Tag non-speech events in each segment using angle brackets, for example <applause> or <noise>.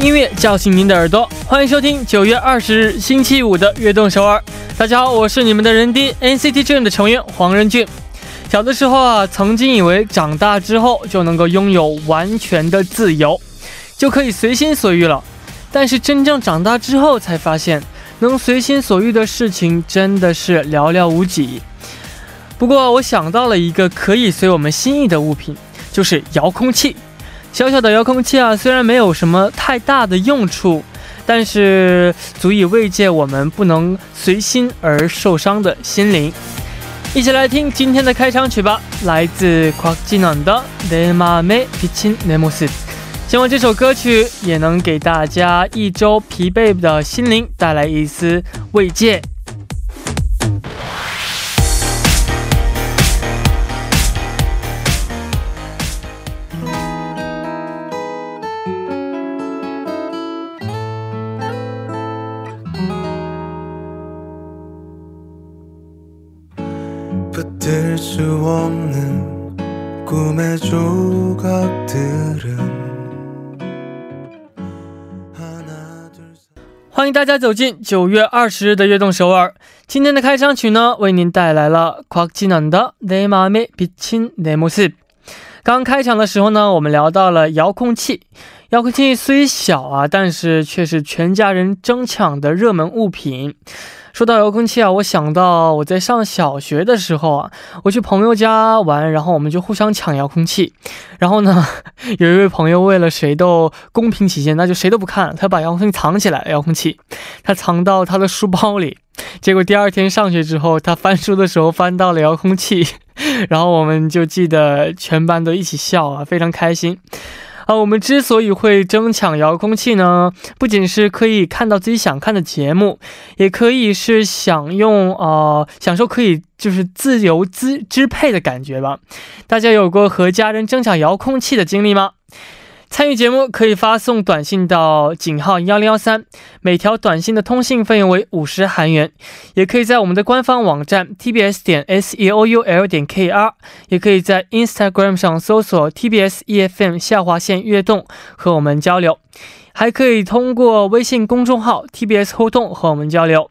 音乐叫醒您的耳朵，欢迎收听九月二十日星期五的《悦动首尔》。大家好，我是你们的人低 NCT Dream 的成员黄仁俊。小的时候啊，曾经以为长大之后就能够拥有完全的自由，就可以随心所欲了。但是真正长大之后，才发现能随心所欲的事情真的是寥寥无几。不过我想到了一个可以随我们心意的物品，就是遥控器。小小的遥控器啊，虽然没有什么太大的用处，但是足以慰藉我们不能随心而受伤的心灵。一起来听今天的开场曲吧，来自 q u a k j i n 的《내마음에비친내모습》。希望这首歌曲也能给大家一周疲惫的心灵带来一丝慰藉。 수 없는 꿈의 조각들은 하나 둘 셋. 欢迎大家走进九月二十日的悦动首尔。今天的开场曲呢，为您带来了 Kwak Jinan 的《내마음에비친내모습》。刚开场的时候呢，我们聊到了遥控器。 遥控器虽小啊，但是却是全家人争抢的热门物品。说到遥控器啊，我想到我在上小学的时候啊，我去朋友家玩，然后我们就互相抢遥控器。然后呢，<laughs> 有一位朋友为了谁都公平起见，那就谁都不看，他把遥控器藏起来，遥控器他藏到他的书包里。结果第二天上学之后，他翻书的时候翻到了遥控器，然后我们就记得全班都一起笑啊，非常开心。啊，我们之所以会争抢遥控器呢，不仅是可以看到自己想看的节目，也可以是享用啊享受可以就是自由支支配的感觉吧。大家有过和家人争抢遥控器的经历吗？参与节目可以发送短信到井号幺零幺三，每条短信的通信费用为五十韩元。也可以在我们的官方网站 tbs 点 s e o u l 点 k r，也可以在 Instagram 上搜索 tbs efm 下划线悦动和我们交流，还可以通过微信公众号 tbs 互动和我们交流。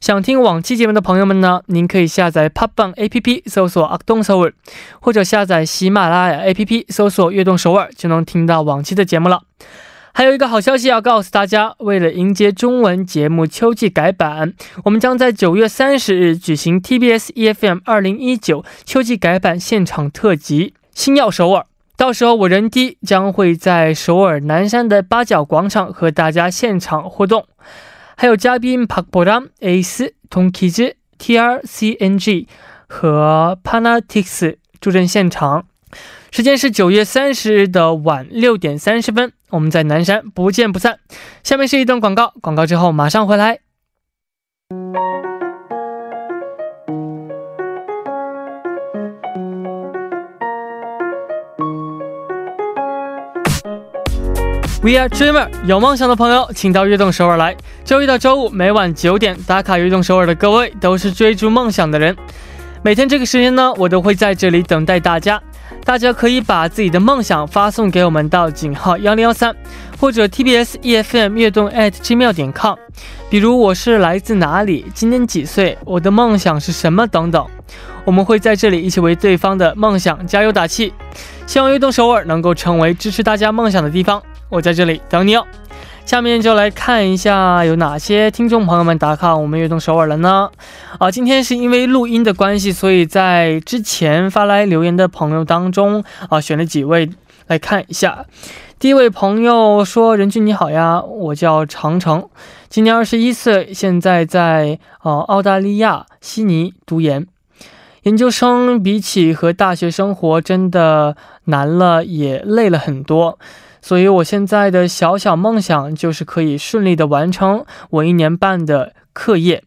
想听往期节目的朋友们呢，您可以下载 p o p b a n g APP 搜索阿东首尔，或者下载喜马拉雅 APP 搜索悦动首尔，就能听到往期的节目了。还有一个好消息要告诉大家，为了迎接中文节目秋季改版，我们将在九月三十日举行 TBS EFM 二零一九秋季改版现场特辑《星耀首尔》。到时候我人低将会在首尔南山的八角广场和大家现场互动。还有嘉宾 Park Boram、Ace、Tongkiz、TRCNG 和 Panatix 助阵现场，时间是九月三十日的晚六点三十分，我们在南山不见不散。下面是一段广告，广告之后马上回来。We are dreamer，有梦想的朋友，请到悦动首尔来。周一到周五每晚九点打卡悦动首尔的各位，都是追逐梦想的人。每天这个时间呢，我都会在这里等待大家。大家可以把自己的梦想发送给我们到井号幺零幺三，或者 TBS EFM 悦动 at gmail 点 com。比如我是来自哪里，今年几岁，我的梦想是什么等等。我们会在这里一起为对方的梦想加油打气。希望悦动首尔能够成为支持大家梦想的地方。我在这里等你哦。下面就来看一下有哪些听众朋友们打卡我们悦动首尔了呢？啊，今天是因为录音的关系，所以在之前发来留言的朋友当中啊，选了几位来看一下。第一位朋友说：“任俊你好呀，我叫长城，今年二十一岁，现在在呃澳大利亚悉尼读研。研究生比起和大学生活真的难了，也累了很多。”所以，我现在的小小梦想就是可以顺利的完成我一年半的课业。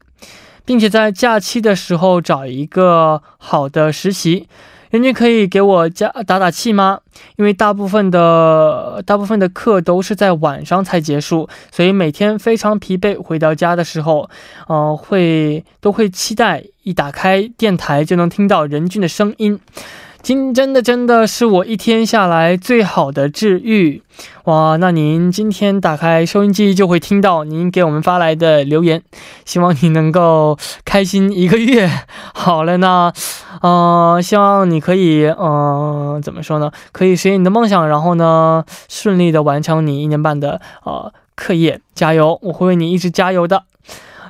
并且在假期的时候找一个好的实习。人家可以给我加打打气吗？因为大部分的大部分的课都是在晚上才结束，所以每天非常疲惫。回到家的时候，嗯、会都会期待一打开电台就能听到任俊的声音。今真的真的是我一天下来最好的治愈哇！那您今天打开收音机就会听到您给我们发来的留言，希望你能够开心一个月。好了呢，呃，希望你可以，呃，怎么说呢？可以实现你的梦想，然后呢，顺利的完成你一年半的呃课业，加油！我会为你一直加油的。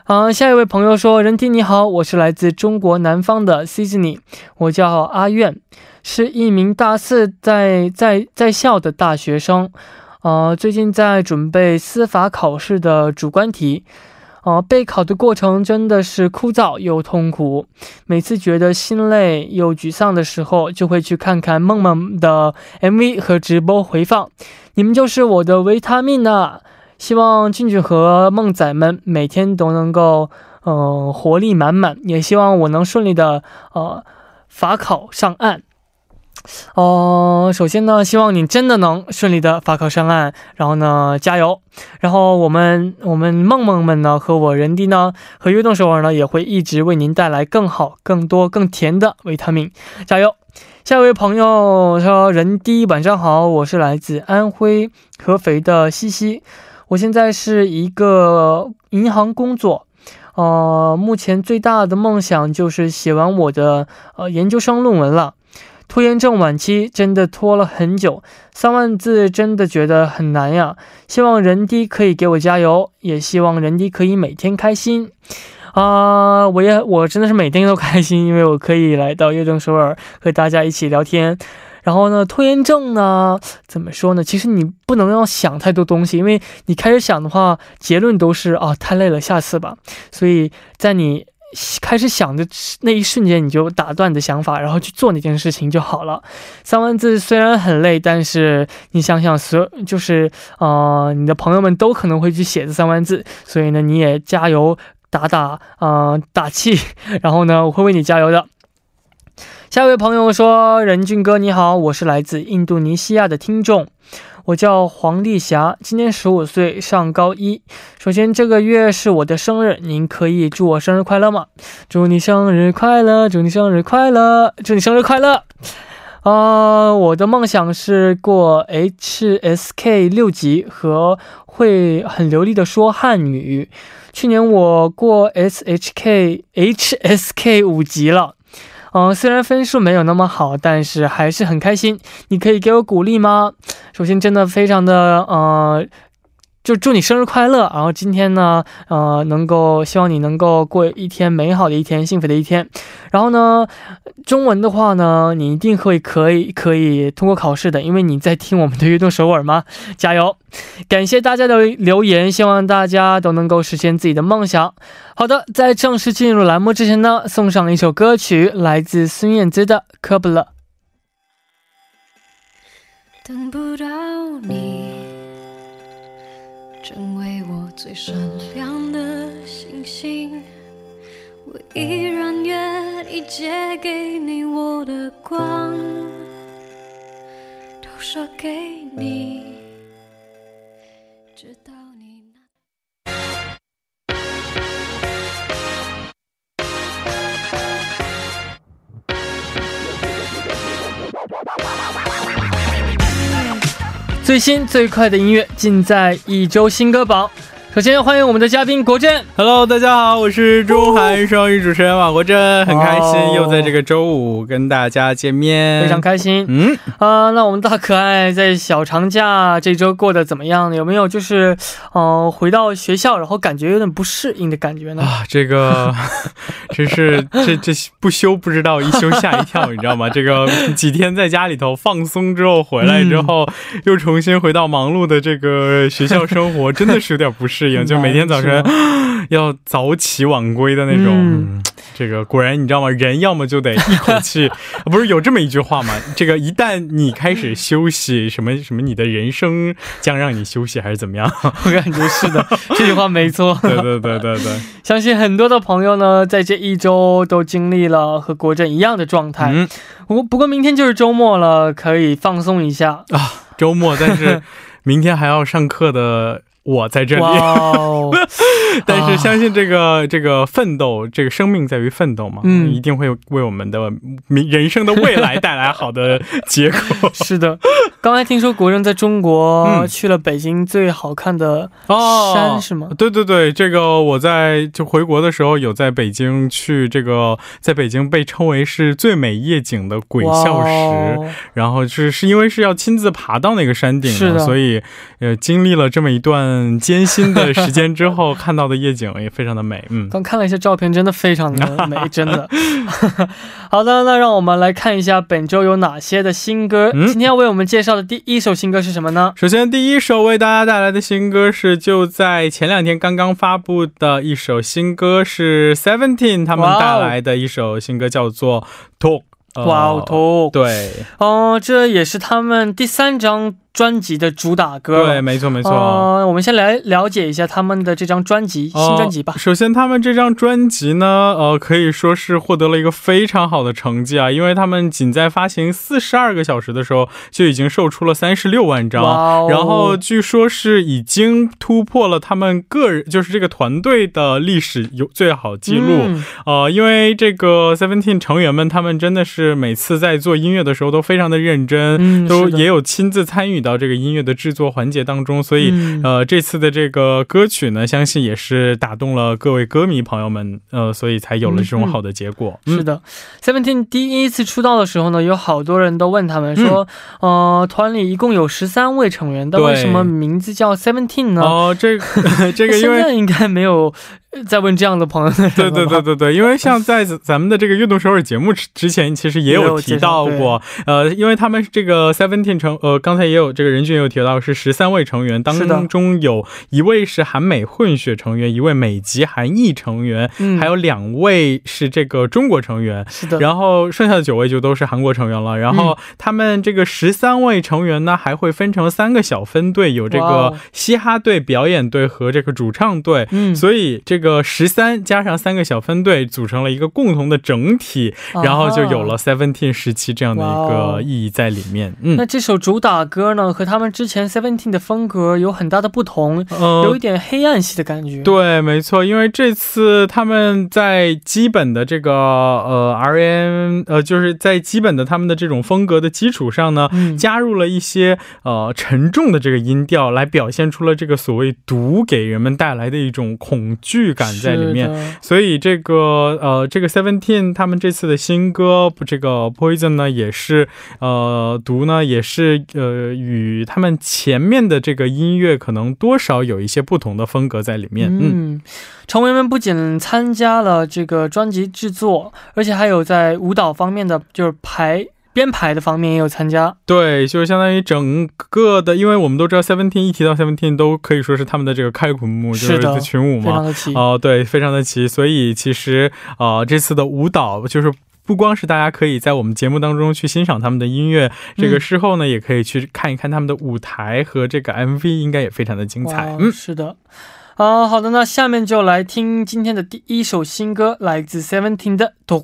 啊、下一位朋友说：“任弟你好，我是来自中国南方的 Sydney，我叫阿苑，是一名大四在在在校的大学生。呃，最近在准备司法考试的主观题。呃，备考的过程真的是枯燥又痛苦，每次觉得心累又沮丧的时候，就会去看看梦梦的 MV 和直播回放。你们就是我的维他命呐、希望俊俊和梦仔们每天都能够，呃，活力满满，也希望我能顺利的，呃，法考上岸。哦、首先呢，希望你真的能顺利的法考上岸，然后呢，加油。然后我们我们梦梦们呢，和我人弟呢，和悦动首尔呢，也会一直为您带来更好、更多、更甜的维他命，加油！下一位朋友说：“人弟晚上好，我是来自安徽合肥的西西，我现在是一个银行工作，呃，目前最大的梦想就是写完我的呃研究生论文了。拖延症晚期真的拖了很久，三万字真的觉得很难呀。希望人弟可以给我加油，也希望人弟可以每天开心。啊、我也我真的是每天都开心，因为我可以来到悦动首尔和大家一起聊天。然后呢，拖延症呢，怎么说呢？其实你不能要想太多东西，因为你开始想的话，结论都是啊太累了，下次吧。所以在你开始想的那一瞬间，你就打断你的想法，然后去做那件事情就好了。三万字虽然很累，但是你想想，所就是呃，你的朋友们都可能会去写这三万字，所以呢，你也加油打打呃打气，<laughs> 然后呢，我会为你加油的。下一位朋友说：“任俊哥你好，我是来自印度尼西亚的听众，我叫黄丽霞，今年十五岁，上高一。首先这个月是我的生日，您可以祝我生日快乐吗？祝你生日快乐，祝你生日快乐，祝你生日快乐。”啊、我的梦想是过 HSK 六级和会很流利的说汉语。去年我过 SHK HSK 五级了。嗯、虽然分数没有那么好，但是还是很开心。你可以给我鼓励吗？首先，真的非常的嗯，就祝你生日快乐。然后今天呢，呃，能够希望你能够过一天美好的一天，幸福的一天。然后呢，中文的话呢，你一定会可以可以通过考试的，因为你在听我们的悦动首尔吗？加油！感谢大家的留言，希望大家都能够实现自己的梦想。好的，在正式进入栏目之前呢，送上一首歌曲，来自孙燕姿的《科布勒》。等不到你，成为我最闪亮的星星。我依然愿意借给你我的光，都射给你，最新最快的音乐尽在一周新歌榜。首先欢迎我们的嘉宾国振。Hello，大家好，我是中韩双语主持人马国珍，很开心哦又在这个周五跟大家见面，非常开心嗯，啊、那我们大可爱在小长假这周过得怎么样呢？有没有就是，呃，回到学校然后感觉有点不适应的感觉呢？啊，这个 <laughs> 真是这这不休不知道，一休吓一跳，你知道吗？这个几天在家里头放松之后回来之后，又重新回到忙碌的这个学校生活，真的是有点不适适应，就每天早晨 <laughs> 要早起晚归的那种。嗯嗯这个果然你知道吗？人要么就得一口气，<laughs> 不是有这么一句话吗？这个一旦你开始休息，什么什么，你的人生将让你休息，还是怎么样？<laughs> 我感觉是的，这句话没错。对对对对对，相信很多的朋友呢，在这一周都经历了和国振一样的状态。嗯不过不过明天就是周末了，可以放松一下。啊，周末，但是明天还要上课的我在这里。<laughs> 但是相信这个、这个奋斗，这个生命在于奋斗嘛，嗯。一定会为我们的明人生的未来带来好的结果。<laughs> 是的，刚才听说国人在中国、嗯。去了北京最好看的哦山，是吗？对对对，这个我在就回国的时候有在北京去这个，在北京被称为是最美夜景的鬼笑石，然后是是因为是要亲自爬到那个山顶所以呃经历了这么一段艰辛的时间之后，看到的夜景也非常的美。嗯，<laughs> 刚看了一些照片，真的非常的美，真的。<laughs> 好的，那让我们来看一下本周有哪些的新歌。嗯今天要为我们介绍的第一首新歌是什么呢？首先，第一首为大家带来的新歌是就在前两天刚刚发布的一首新歌，是 Seventeen 他们带来的一首新歌，叫做 Talk。呃哇哦，头对哦，这也是他们第三张专辑的主打歌。对，没错没错。呃我们先来了解一下他们的这张专辑、新专辑吧哦。首先，他们这张专辑呢，呃，可以说是获得了一个非常好的成绩啊，因为他们仅在发行四十二个小时的时候，就已经售出了三十六万张。哦然后据说是已经突破了他们个人，就是这个团队的历史有最好记录。嗯呃，因为这个 Seventeen 成员们，他们真的是每次在做音乐的时候都非常的认真，嗯都也有亲自参与到这个音乐的制作环节当中，所以、嗯呃，这次的这个歌曲呢，相信也是打动了各位歌迷朋友们，呃，所以才有了这种好的结果。嗯是的，Seventeen 第一次出道的时候呢，有好多人都问他们说，呃，团里一共有十三位成员，但为什么名字叫 Seventeen 呢？哦，这个 <laughs> 这个 <laughs> 因为。现在应该没有呃 <laughs> 在问这样的朋友的人对对对对对，因为像在咱们的这个运动首尔节目之之前，其实也有提到过，呃，因为他们这个 Seventeen 成，呃，刚才也有这个任俊也有提到是十三位成员，当中有一位是韩美混血成员，一位美籍韩裔成员，嗯还有两位是这个中国成员。是的，然后剩下的九位就都是韩国成员了。然嗯后他们这个十三位成员呢，还会分成三个小分队，有这个嘻哈队、表演队和这个主唱队。嗯，所以这个十三加上三个小分队组成了一个共同的整体，然后就有了 Seventeen 时期这样的一个哦意义在里面。嗯那，这首主打歌呢，和他们之前 Seventeen 的风格有很大的不同，呃有一点黑暗系的感觉。对，没错，因为这次他们在基本的这个呃 R N 呃，就是在基本的他们的这种风格的基础上呢，嗯，加入了一些呃沉重的这个音调，来表现出了这个所谓毒给人们带来的一种恐惧感在里面。所以这个呃，这个 Seventeen 他们这次的新歌，这个 Poison 呢，也是呃读呢，也是呃与他们前面的这个音乐可能多少有一些不同的风格在里面。嗯嗯，成员们不仅参加了这个专辑制作，而且还有在舞蹈方面的，就是排编排的方面也有参加。对，就是相当于整个的，因为我们都知道 Seventeen 一提到 Seventeen 都可以说是他们的这个开孔目，就是的群舞嘛。非常的齐。哦、对，非常的齐。所以其实呃，这次的舞蹈就是。不光是大家可以在我们节目当中去欣赏他们的音乐，这个嗯事后呢，也可以去看一看他们的舞台和这个 MV，应该也非常的精彩。嗯，是的。啊、好的，那下面就来听今天的第一首新歌，来自 Seventeen 的《독》。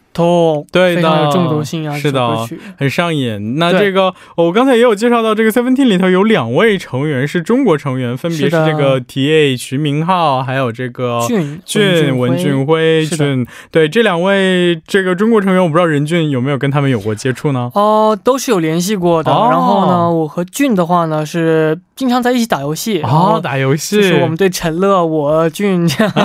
독》，对的有中毒性啊，是的。很上瘾。那这个、哦我刚才也有介绍到，这个 Seventeen 里头有两位成员是中国成员，分别是这个 T.A. 徐明浩，还有这个俊俊文俊辉俊。对这两位这个中国成员，我不知道任俊有没有跟他们有过接触呢？哦，都是有联系过的。哦然后呢，我和俊的话呢是经常在一起打游戏。哦，打游戏，就是我们对陈乐、我、俊这样 <laughs>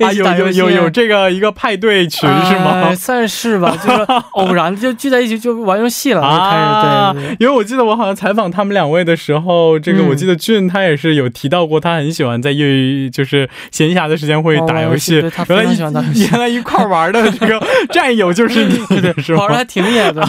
啊有有有有这个一个派对群是吗呃？算是吧？<laughs> 就是偶然就聚在一起就玩游戏了，就开始、啊对。因为我记得我好像采访他们两位的时候，这个嗯我记得俊他也是有提到过，他很喜欢在业余就是闲暇的时间会打游戏。原来一常喜欢打游戏 <laughs> 原来一块玩的这个战友就是你，是吧玩的？还挺野的。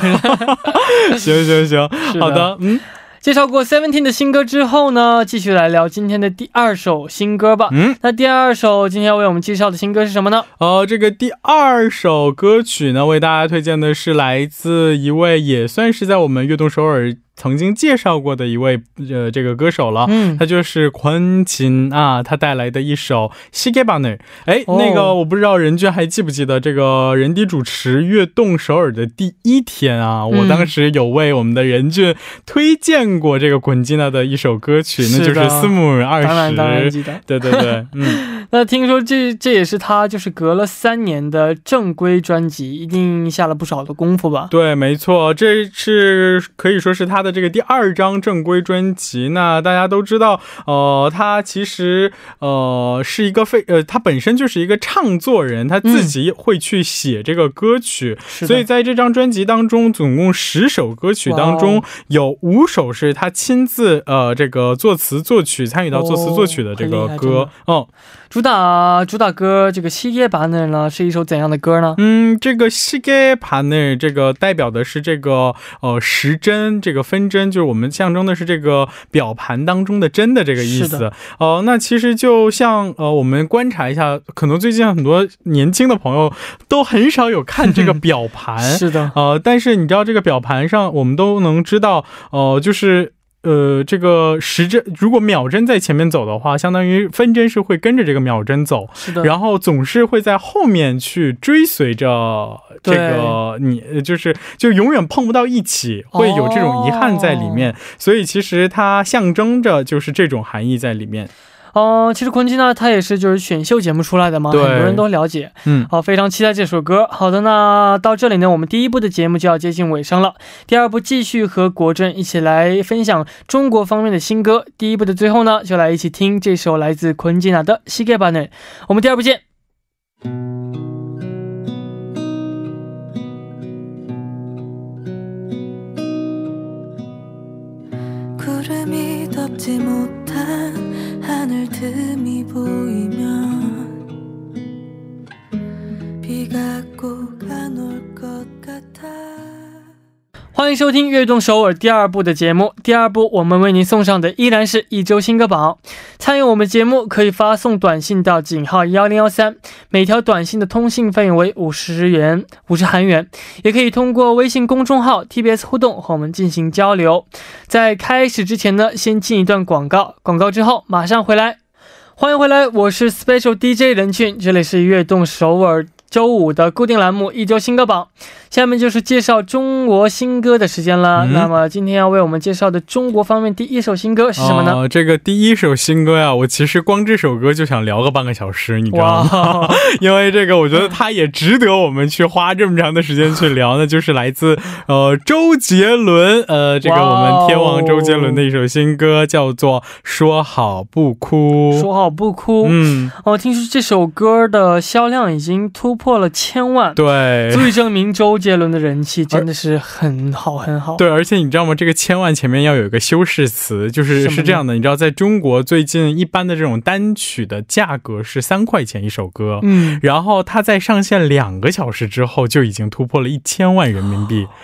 行行行，好的，嗯介绍过 Seventeen 的新歌之后呢，继续来聊今天的第二首新歌吧。嗯，那第二首今天要为我们介绍的新歌是什么呢？呃，这个第二首歌曲呢，为大家推荐的是来自一位也算是在我们悦动首尔曾经介绍过的一位呃这个歌手了，嗯，他就是坤琴啊，他带来的一首《西格巴内》。哎，那个我不知道任俊还记不记得这个人迪主持《乐动首尔》的第一天啊，我当时有为我们的任俊推荐过这个滚琴娜的一首歌曲，那就是《四母二十》，当然当然记得，<laughs> 对对对，嗯。<laughs> 那听说这这也是他就是隔了三年的正规专辑，一定下了不少的功夫吧？对，没错，这是可以说是他的。这个第二张正规专辑。那大家都知道，呃，他其实呃是一个非呃，他本身就是一个唱作人，他自己会去写这个歌曲，所以在这张专辑当中，总共十首歌曲当中哦有五首是他亲自呃这个作词作曲参与到作词作曲的这个歌，哦，主打主打歌这个《西街版本》呢，是一首怎样的歌呢？嗯，这个西街盘呢，这个代表的是这个呃时针，这个分针，就是我们象征的是这个表盘当中的针的这个意思。哦、那其实就像呃，我们观察一下，可能最近很多年轻的朋友都很少有看这个 <laughs> 表盘。是的，呃，但是你知道这个表盘上，我们都能知道，呃，就是。呃，这个时针如果秒针在前面走的话，相当于分针是会跟着这个秒针走，是的。然后总是会在后面去追随着这个你，呃就是就永远碰不到一起，会有这种遗憾在里面。所以其实它象征着就是这种含义在里面。哦、其实昆基呢，他也是就是选秀节目出来的嘛，很对多人都了解。嗯，好，非常期待这首歌。好的，那到这里呢，我们第一部的节目就要接近尾声了。第二部继续和国振一起来分享中国方面的新歌。第一部的最后呢，就来一起听这首来自昆基娜的《西给巴内》。我们第二部见。 구름이 덮지 못한 하늘 틈이 보이면 비가 꼭 안 올 것 같아 欢迎收听《悦动首尔》第二部的节目。第二部我们为您送上的依然是一周新歌榜。参与我们节目可以发送短信到井号幺零幺三，每条短信的通信费用为五十元，五十韩元。也可以通过微信公众号 TBS 互动和我们进行交流。在开始之前呢，先进一段广告，广告之后马上回来。欢迎回来，我是 Special DJ 任俊，这里是悦动首尔周五的固定栏目一周新歌榜。下面就是介绍中国新歌的时间了。嗯那么今天要为我们介绍的中国方面第一首新歌是什么呢？呃这个第一首新歌呀，我其实光这首歌就想聊个半个小时，你知道吗？哇，<laughs> 因为这个，我觉得它也值得我们去花这么长的时间去聊那。就是来自呃周杰伦，呃，这个我们天王周杰伦的一首新歌，叫做《说好不哭》。说好不哭。嗯，哦，听说这首歌的销量已经突破了千万，对。足以证明周杰伦的人气真的是很好很好。对，而且你知道吗？这个千万前面要有一个修饰词，就是是这样的。你知道，在中国最近一般的这种单曲的价格是三块钱一首歌，嗯，然后它在上线两个小时之后就已经突破了一千万人民币。<gasps>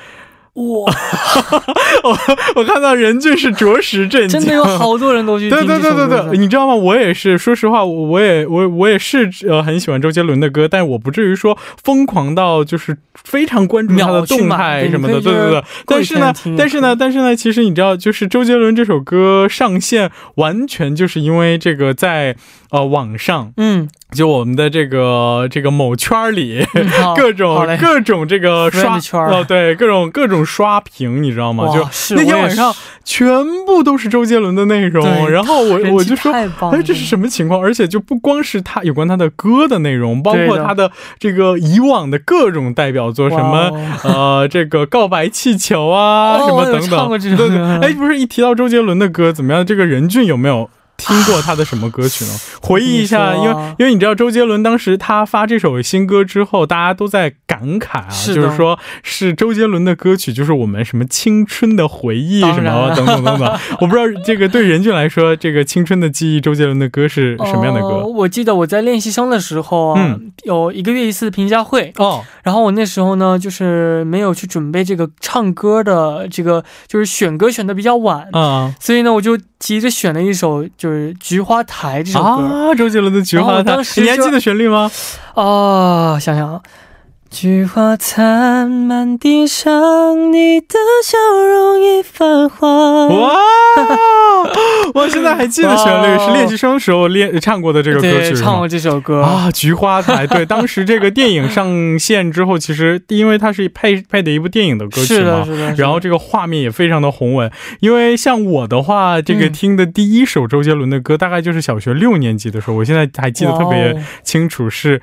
哇，<laughs> 我 <laughs> 我看到任俊是着实震惊，真的有好多人都去 <laughs> 听对对对对对，你知道吗？我也是，说实话，我我也我我也是呃很喜欢周杰伦的歌，但是我不至于说疯狂到就是非常关注他的动态什么的，对对对。但是呢但是呢，但是呢，其实你知道，就是周杰伦这首歌上线，完全就是因为这个在呃网上，嗯，就我们的这个这个某圈里。嗯 <laughs> 各种各种这个刷圈哦，对，各种各种刷屏，你知道吗？就那天晚上全部都是周杰伦的内容，然后我我就说，哎，这是什么情况？而且就不光是他有关他的歌的内容，包括他的这个以往的各种代表作，什么哇呃，这个告白气球啊，哦什么等等。对对，歌哎，不是一提到周杰伦的歌怎么样？这个任俊有没有听过他的什么歌曲呢？<laughs> 回忆一下，因为因为你知道周杰伦当时他发这首新歌之后，大家都在感慨啊，是就是说是周杰伦的歌曲，就是我们什么青春的回忆什么等等等等。<laughs> 我不知道这个对任俊来说，这个青春的记忆，周杰伦的歌是什么样的歌？呃我记得我在练习生的时候啊，嗯有一个月一次的评价会，哦，然后我那时候呢，就是没有去准备这个唱歌的这个，就是选歌选的比较晚，啊所以呢，我就其实选了一首就是《菊花台》这首歌。周杰伦的《菊花台》，你还记得旋律吗？啊，想想啊，菊花残，满地伤，你的笑容已泛黄。哇，<laughs> 我现在还记得旋律，哇是练习生时候练唱过的这个歌，曲唱过？这首歌。啊，菊花台，对，当时这个电影上线之后，其实因为它是配配的一部电影的歌曲，嘛，是的。是的然后这个画面也非常的宏伟。因为像我的话，这个嗯听的第一首周杰伦的歌，大概就是小学六年级的时候，我现在还记得特别清楚，是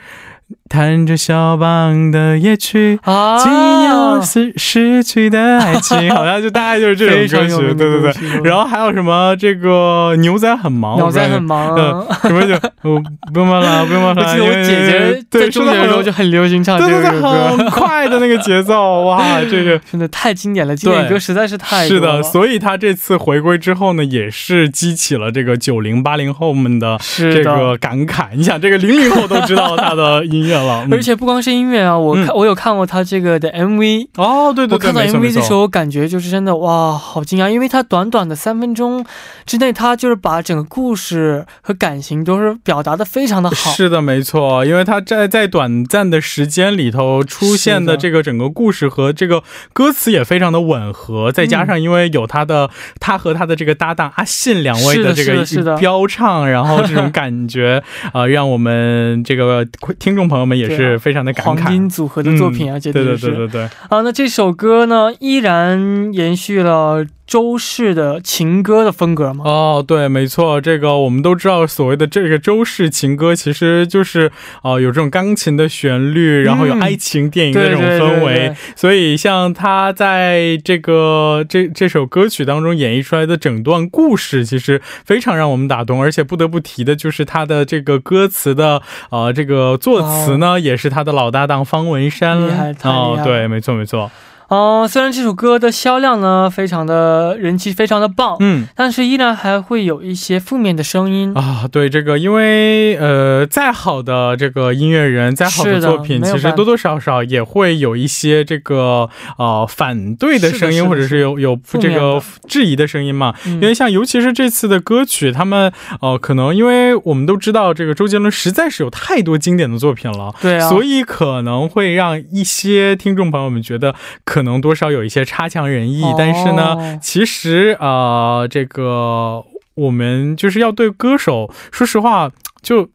弹着肖邦的夜曲。啊，纪念失失去的爱情，好像就大概就是这种歌曲，<laughs> 对对对。然后还有什么这个牛仔很忙，<laughs> 牛仔很忙。忙啊。呃，什么就我不用忙了，不用忙了。<laughs> 我记得我姐姐在对中学的时候就很流行唱这对对对，首歌，很快的那个节奏，哇，这个真的太经典了，经典歌实在是太是的。所以他这次回归之后呢，也是激起了这个九零八零后们的这个感慨。你想，这个零零后都知道他的音乐了，<laughs> 嗯。而且不光是音乐啊，我看、嗯我有看过他这个的 MV，哦，对对对，我看到 MV 的时候，我感觉就是真的哇，好惊讶，因为他短短的三分钟之内，他就是把整个故事和感情都是表达的非常的好。是的，没错，因为他在在短暂的时间里头出现的这个整个故事和这个歌词也非常的吻合，再加上因为有他的他和他的这个搭档阿信两位的这是的是的。飙唱，然后这种感觉啊、<laughs> 呃让我们这个听众朋友们也对啊是非常的感慨黄慨。金组合的作品啊，嗯对对这都是对对对，啊。那这首歌呢，依然延续了周氏的情歌的风格吗？哦，对，没错，这个我们都知道，所谓的这个周氏情歌，其实就是呃有这种钢琴的旋律，然后有嗯爱情电影的这种对对对氛围，对所以像他在这个这这首歌曲当中演绎出来的整段故事，其实非常让我们打动，而且不得不提的就是他的这个歌词的呃这个作词呢，也是他的老搭档方文山。厉害太厉害，了。哦对，没错没错，哦、虽然这首歌的销量呢非常的人气非常的棒，嗯。但是依然还会有一些负面的声音。啊，对这个，因为呃，再好的这个音乐人，再好的作品，其实多多少少也会有一些这个呃反对的声音，或者是有有这个质疑的声音嘛。嗯因为像尤其是这次的歌曲，他们呃，可能因为我们都知道，这个周杰伦实在是有太多经典的作品了。对啊，所以可能会让一些听众朋友们觉得可能多少有一些差强人意，哦但是呢，其实呃，这个我们就是要对歌手，说实话，就。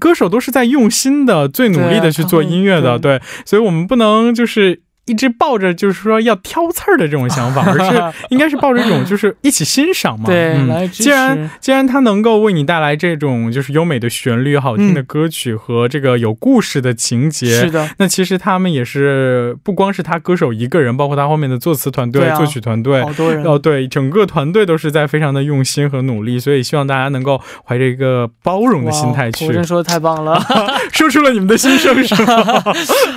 歌手都是在用心的、最努力的去做音乐的，对对，所以我们不能就是一直抱着就是说要挑刺儿的这种想法，而是 <laughs> 应该是抱着一种就是一起欣赏嘛。对嗯既然既然它能够为你带来这种就是优美的旋律、好听的歌曲和这个有故事的情节，是的，那其实他们也是不光是他歌手一个人，包括他后面的作词团队、啊作曲团队。好多人哦，对，整个团队都是在非常的用心和努力，所以希望大家能够怀着一个包容的心态去哇我真说的太棒了 <laughs> 说出了你们的心声，是吗？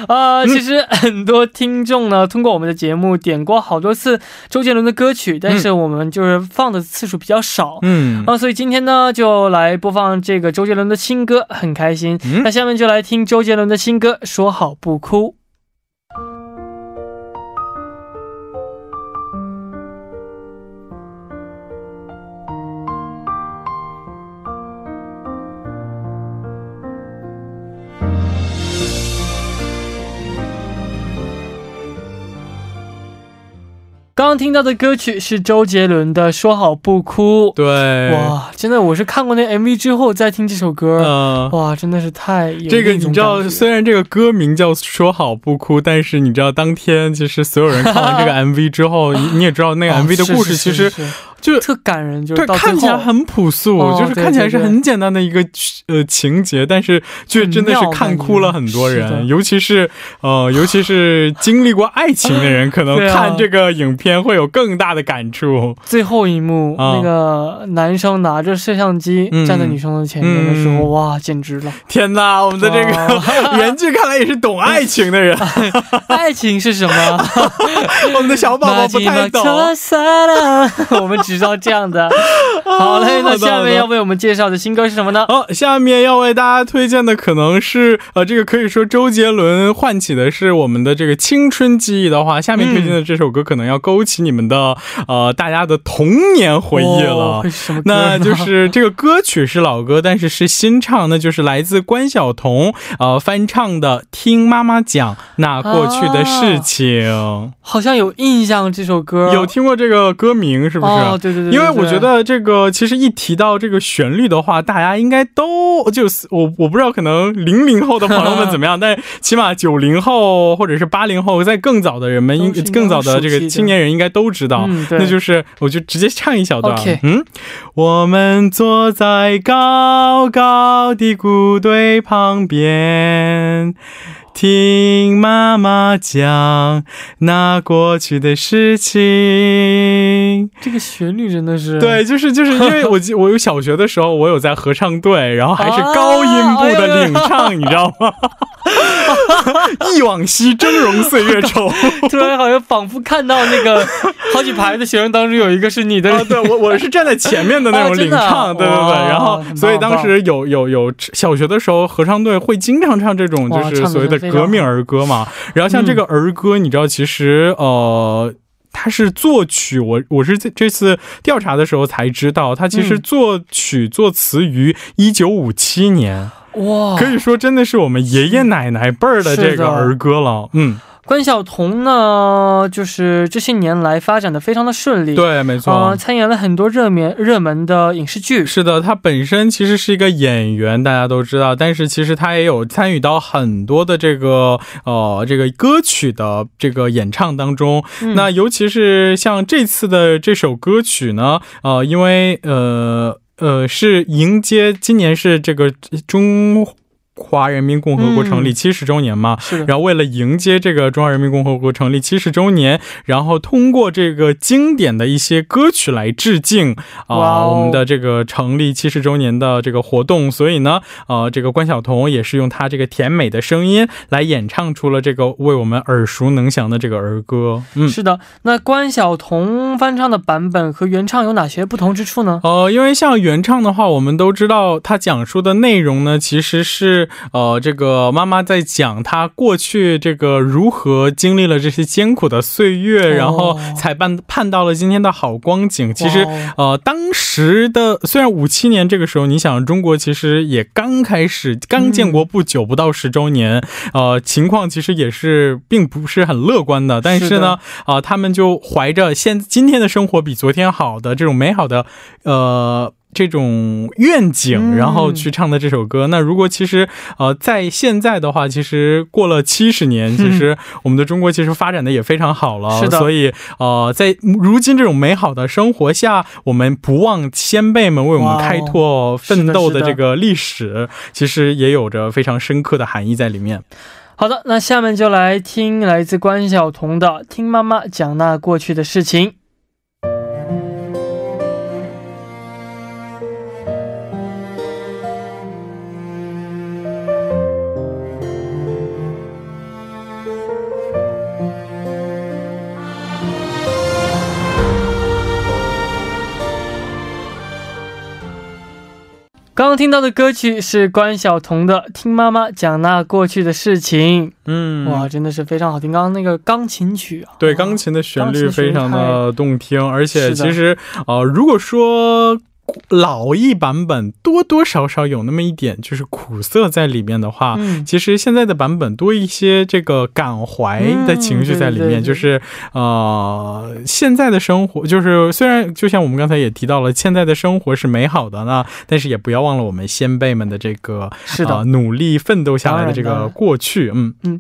啊！其实很多听众呢，通过我们的节目点过好多次周杰伦的歌曲，但是我们就是放的次数比较少。嗯，啊，所以今天呢，就来播放这个周杰伦的新歌，很开心。嗯那下面就来听周杰伦的新歌《说好不哭》。刚刚听到的歌曲是周杰伦的《说好不哭》。对，哇，真的，我是看过那 MV 之后再听这首歌，嗯、哇，真的是太有这个你知道，虽然这个歌名叫“说好不哭”，但是你知道当天其实所有人看完这个 <laughs> MV 之后，你你也知道那个哦 MV 的故事，其实是是就特感人，就是对，看起来很朴素，哦就是看起来是很简单的一个呃情节，但是却真的是看哭了很多人，尤其是呃，尤其是经历过爱情的人，<laughs> 可能看这个影片会有更大的感触。最后一幕，啊那个男生拿着摄像机嗯站在女生的前面的时候，嗯哇，简直了！天哪，我们的这个 <laughs> 原剧看来也是懂爱情的人，<laughs> 爱情是什么？我们的小宝宝不太懂。我们只知道这样的。<laughs> 好嘞，那下面要为我们介绍的新歌是什么呢？哦，下面要为大家推荐的可能是呃，这个可以说周杰伦唤起的是我们的这个青春记忆的话，下面推荐的这首歌可能要勾起你们的呃大家的童年回忆了。那就是这个歌曲是老歌，但是是新唱，那就是来自关晓彤呃翻唱的《听妈妈讲那过去的事情》好像有印象这首歌，有听过这个歌名是不是？哦，对对对对因为我觉得这个其实一提到这个旋律的话，大家应该都就是我我不知道可能零零后的朋友们怎么样，<laughs> 但起码九零后或者是八零后在更早的人们，应更早的这个青年人应该都知道，嗯那就是我就直接唱一小段。嗯，我们坐在高高的谷堆旁边。听妈妈讲那过去的事情。这个旋律真的是对，就是就是因为我记我有小学的时候，我有在合唱队，然后还是高音部的领唱，你知道吗？<laughs> 忆往昔，峥嵘岁月 <laughs> 稠。突然好像仿佛看到那个 <laughs> 好几排的学生当中有一个是你的，啊，对我我是站在前面的那种领唱，对对对，然后所以当时有有有小学的时候，合唱队会经常唱这种就是所谓的革命儿歌嘛。然后像这个儿歌，你知道，其实呃。它是作曲，我我是这这次调查的时候才知道，它其实嗯作曲作词于一九五七年，哇，可以说真的是我们爷爷奶奶辈儿的这个儿歌了。嗯，关晓彤呢，就是这些年来发展的非常的顺利，，对，没错。呃，参演了很多热门热门的影视剧，是的，她本身其实是一个演员，大家都知道，但是其实她也有参与到很多的这个呃这个歌曲的这个演唱当中。嗯那尤其是像这次的这首歌曲呢，呃，因为呃呃是迎接今年是这个中华人民共和国成立嗯七十周年嘛，是，然后为了迎接这个中华人民共和国成立七十周年，然后通过这个经典的一些歌曲来致敬啊、我们的这个成立七十周年的这个活动。所以呢，呃，这个关晓彤也是用她这个甜美的声音来演唱出了这个为我们耳熟能详的这个儿歌。嗯。是的。那关晓彤翻唱的版本和原唱有哪些不同之处呢？呃，因为像原唱的话，我们都知道，它讲述的内容呢，其实是呃，这个妈妈在讲她过去这个如何经历了这些艰苦的岁月，哦然后才盼盼到了今天的好光景。其实呃，当时的虽然五七年这个时候，你想中国其实也刚开始刚建国不久，不到十周年，呃，情况其实也是并不是很乐观的。但是呢，啊、他们就怀着现今天的生活比昨天好的这种美好的呃。这种愿景，嗯然后去唱的这首歌。那如果其实呃，在现在的话，其实过了七十年，其实我们的中国其实发展的也非常好了。是的所以呃，在如今这种美好的生活下，我们不忘先辈们为我们开拓奋斗的这个历史，其实也有着非常深刻的含义在里面。好的，那下面就来听来自关晓彤的《听妈妈讲那过去的事情》。刚刚听到的歌曲是关晓彤的《听妈妈讲那过去的事情》，嗯。哇，真的是非常好听。刚刚那个钢琴曲啊，对，钢琴的旋律非常的动听，而且其实呃，如果说老一版本多多少少有那么一点就是苦涩在里面的话，嗯，其实现在的版本多一些这个感怀的情绪在里面，嗯对对对。就是呃，现在的生活就是虽然就像我们刚才也提到了，现在的生活是美好的呢，但是也不要忘了我们先辈们的这个是的。呃努力奋斗下来的这个过去，嗯。嗯。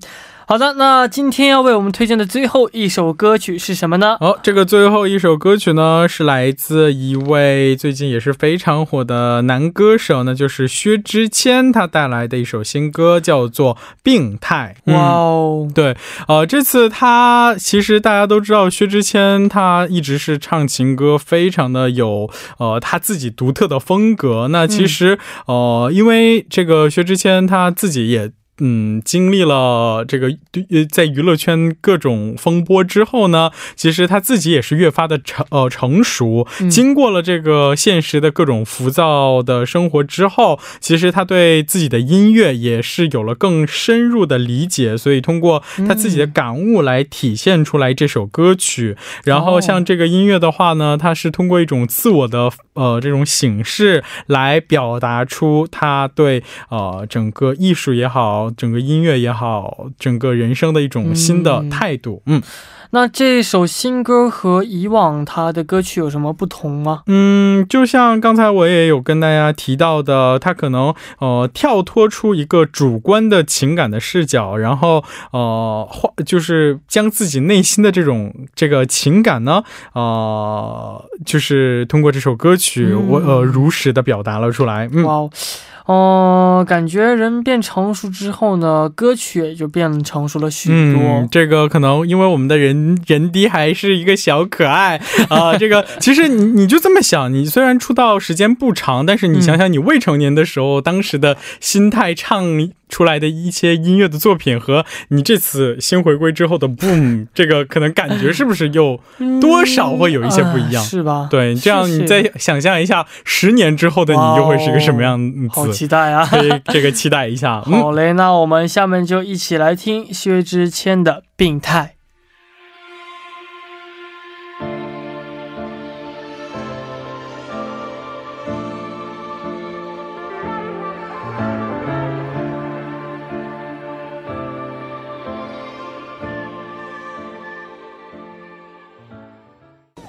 好的，那今天要为我们推荐的最后一首歌曲是什么呢？好、这个最后一首歌曲呢，是来自一位最近也是非常火的男歌手，那就是薛之谦，他带来的一首新歌叫做《病态》。嗯哇哦，对，呃，这次他其实大家都知道，薛之谦他一直是唱情歌，非常的有呃他自己独特的风格。那其实、呃，因为这个薛之谦他自己也。嗯，经历了这个呃，在娱乐圈各种风波之后呢，其实他自己也是越发的成呃成熟。嗯经过了这个现实的各种浮躁的生活之后，其实他对自己的音乐也是有了更深入的理解，所以通过他自己的感悟来体现出来这首歌曲。然后像这个音乐的话呢，它是通过一种自我的呃这种形式来表达出他对呃整个艺术也好，整个音乐也好，整个人生的一种新的嗯态度。嗯那这首新歌和以往他的歌曲有什么不同吗？嗯，就像刚才我也有跟大家提到的，他可能呃跳脱出一个主观的情感的视角，然后呃化就是将自己内心的这种这个情感呢，呃，就是通过这首歌曲，嗯我呃如实的表达了出来。嗯哇哦，哦、感觉人变成熟之后呢，歌曲也就变成熟了许多。嗯，这个可能因为我们的人人低还是一个小可爱啊、这个其实你你就这么想，你虽然出道时间不长，但是你想想你未成年的时候，当时的心态唱出来的一些音乐的作品，和你这次新回归之后的 Boom，这个可能感觉是不是又多少会有一些不一样？啊是吧？对，这样你再想象一下，十年之后的你又会是一个什么样好子？期待啊！<laughs> 可以这个期待一下。嗯，好嘞，那我们下面就一起来听薛之谦的《病态》。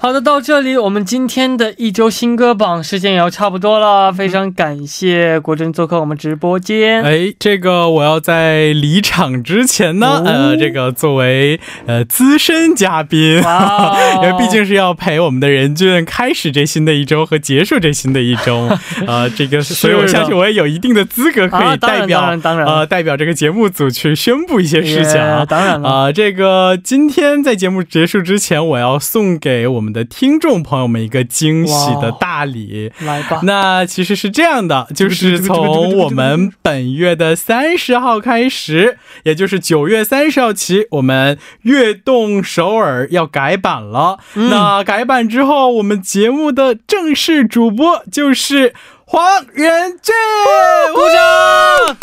好的，到这里我们今天的一周新歌榜时间也要差不多了，非常感谢国珍做客我们直播间。哎，这个我要在离场之前呢，哦呃，这个作为呃资深嘉宾，哇哦 <laughs> 因为毕竟是要陪我们的任俊开始这新的一周和结束这新的一周，<laughs> 呃，这个，所以我相信我也有一定的资格可以代表、当然当然呃代表这个节目组去宣布一些事情啊。当然了，啊、这个今天在节目结束之前，我要送给我们的听众朋友们一个惊喜的大礼。来吧。那其实是这样的，<laughs> 就是从我们本月的三十号开始，也就是九月三十号起，我们悦动首尔要改版了。那改版之后，我们节目的正式主播就是黄仁俊，鼓掌！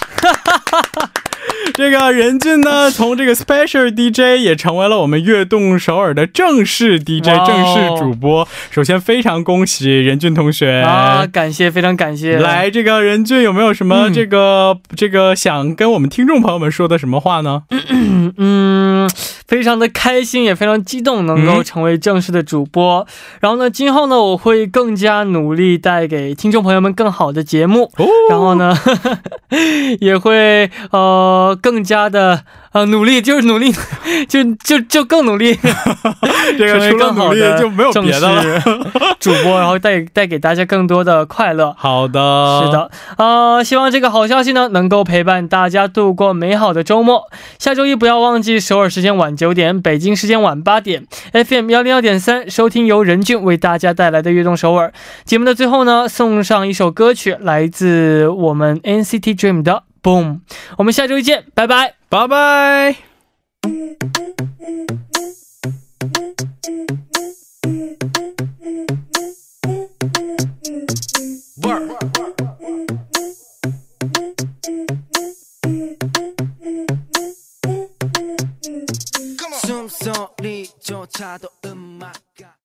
<laughs> 这个任俊呢，从这个 special DJ 也成为了我们悦动首尔的正式 DJ、正式主播。首先非常恭喜任俊同学啊，感谢，非常感谢。来，这个任俊有没有什么嗯这个、这个想跟我们听众朋友们说的什么话呢？嗯，非常的开心，也非常激动，能够嗯成为正式的主播。然后呢，今后呢，我会更加努力，带给听众朋友们更好的节目。哦，然后呢，<laughs> 也会呃更加的呃努力，就是努力，就就就更努力，<laughs> 这个成为除了努力就没有别的了。<laughs> 主播，然后带带给大家更多的快乐。好的，是，的，呃，希望这个好消息呢能够陪伴大家度过美好的周末。下周一不要忘记首尔时间晚九点，北京时间晚八点，FM 幺零幺点三收听由任俊为大家带来的悦动首尔节目的最后呢，送上一首歌曲，来自我们 NCT Dream 的 Boom。我们下周一见，拜拜。Bye bye.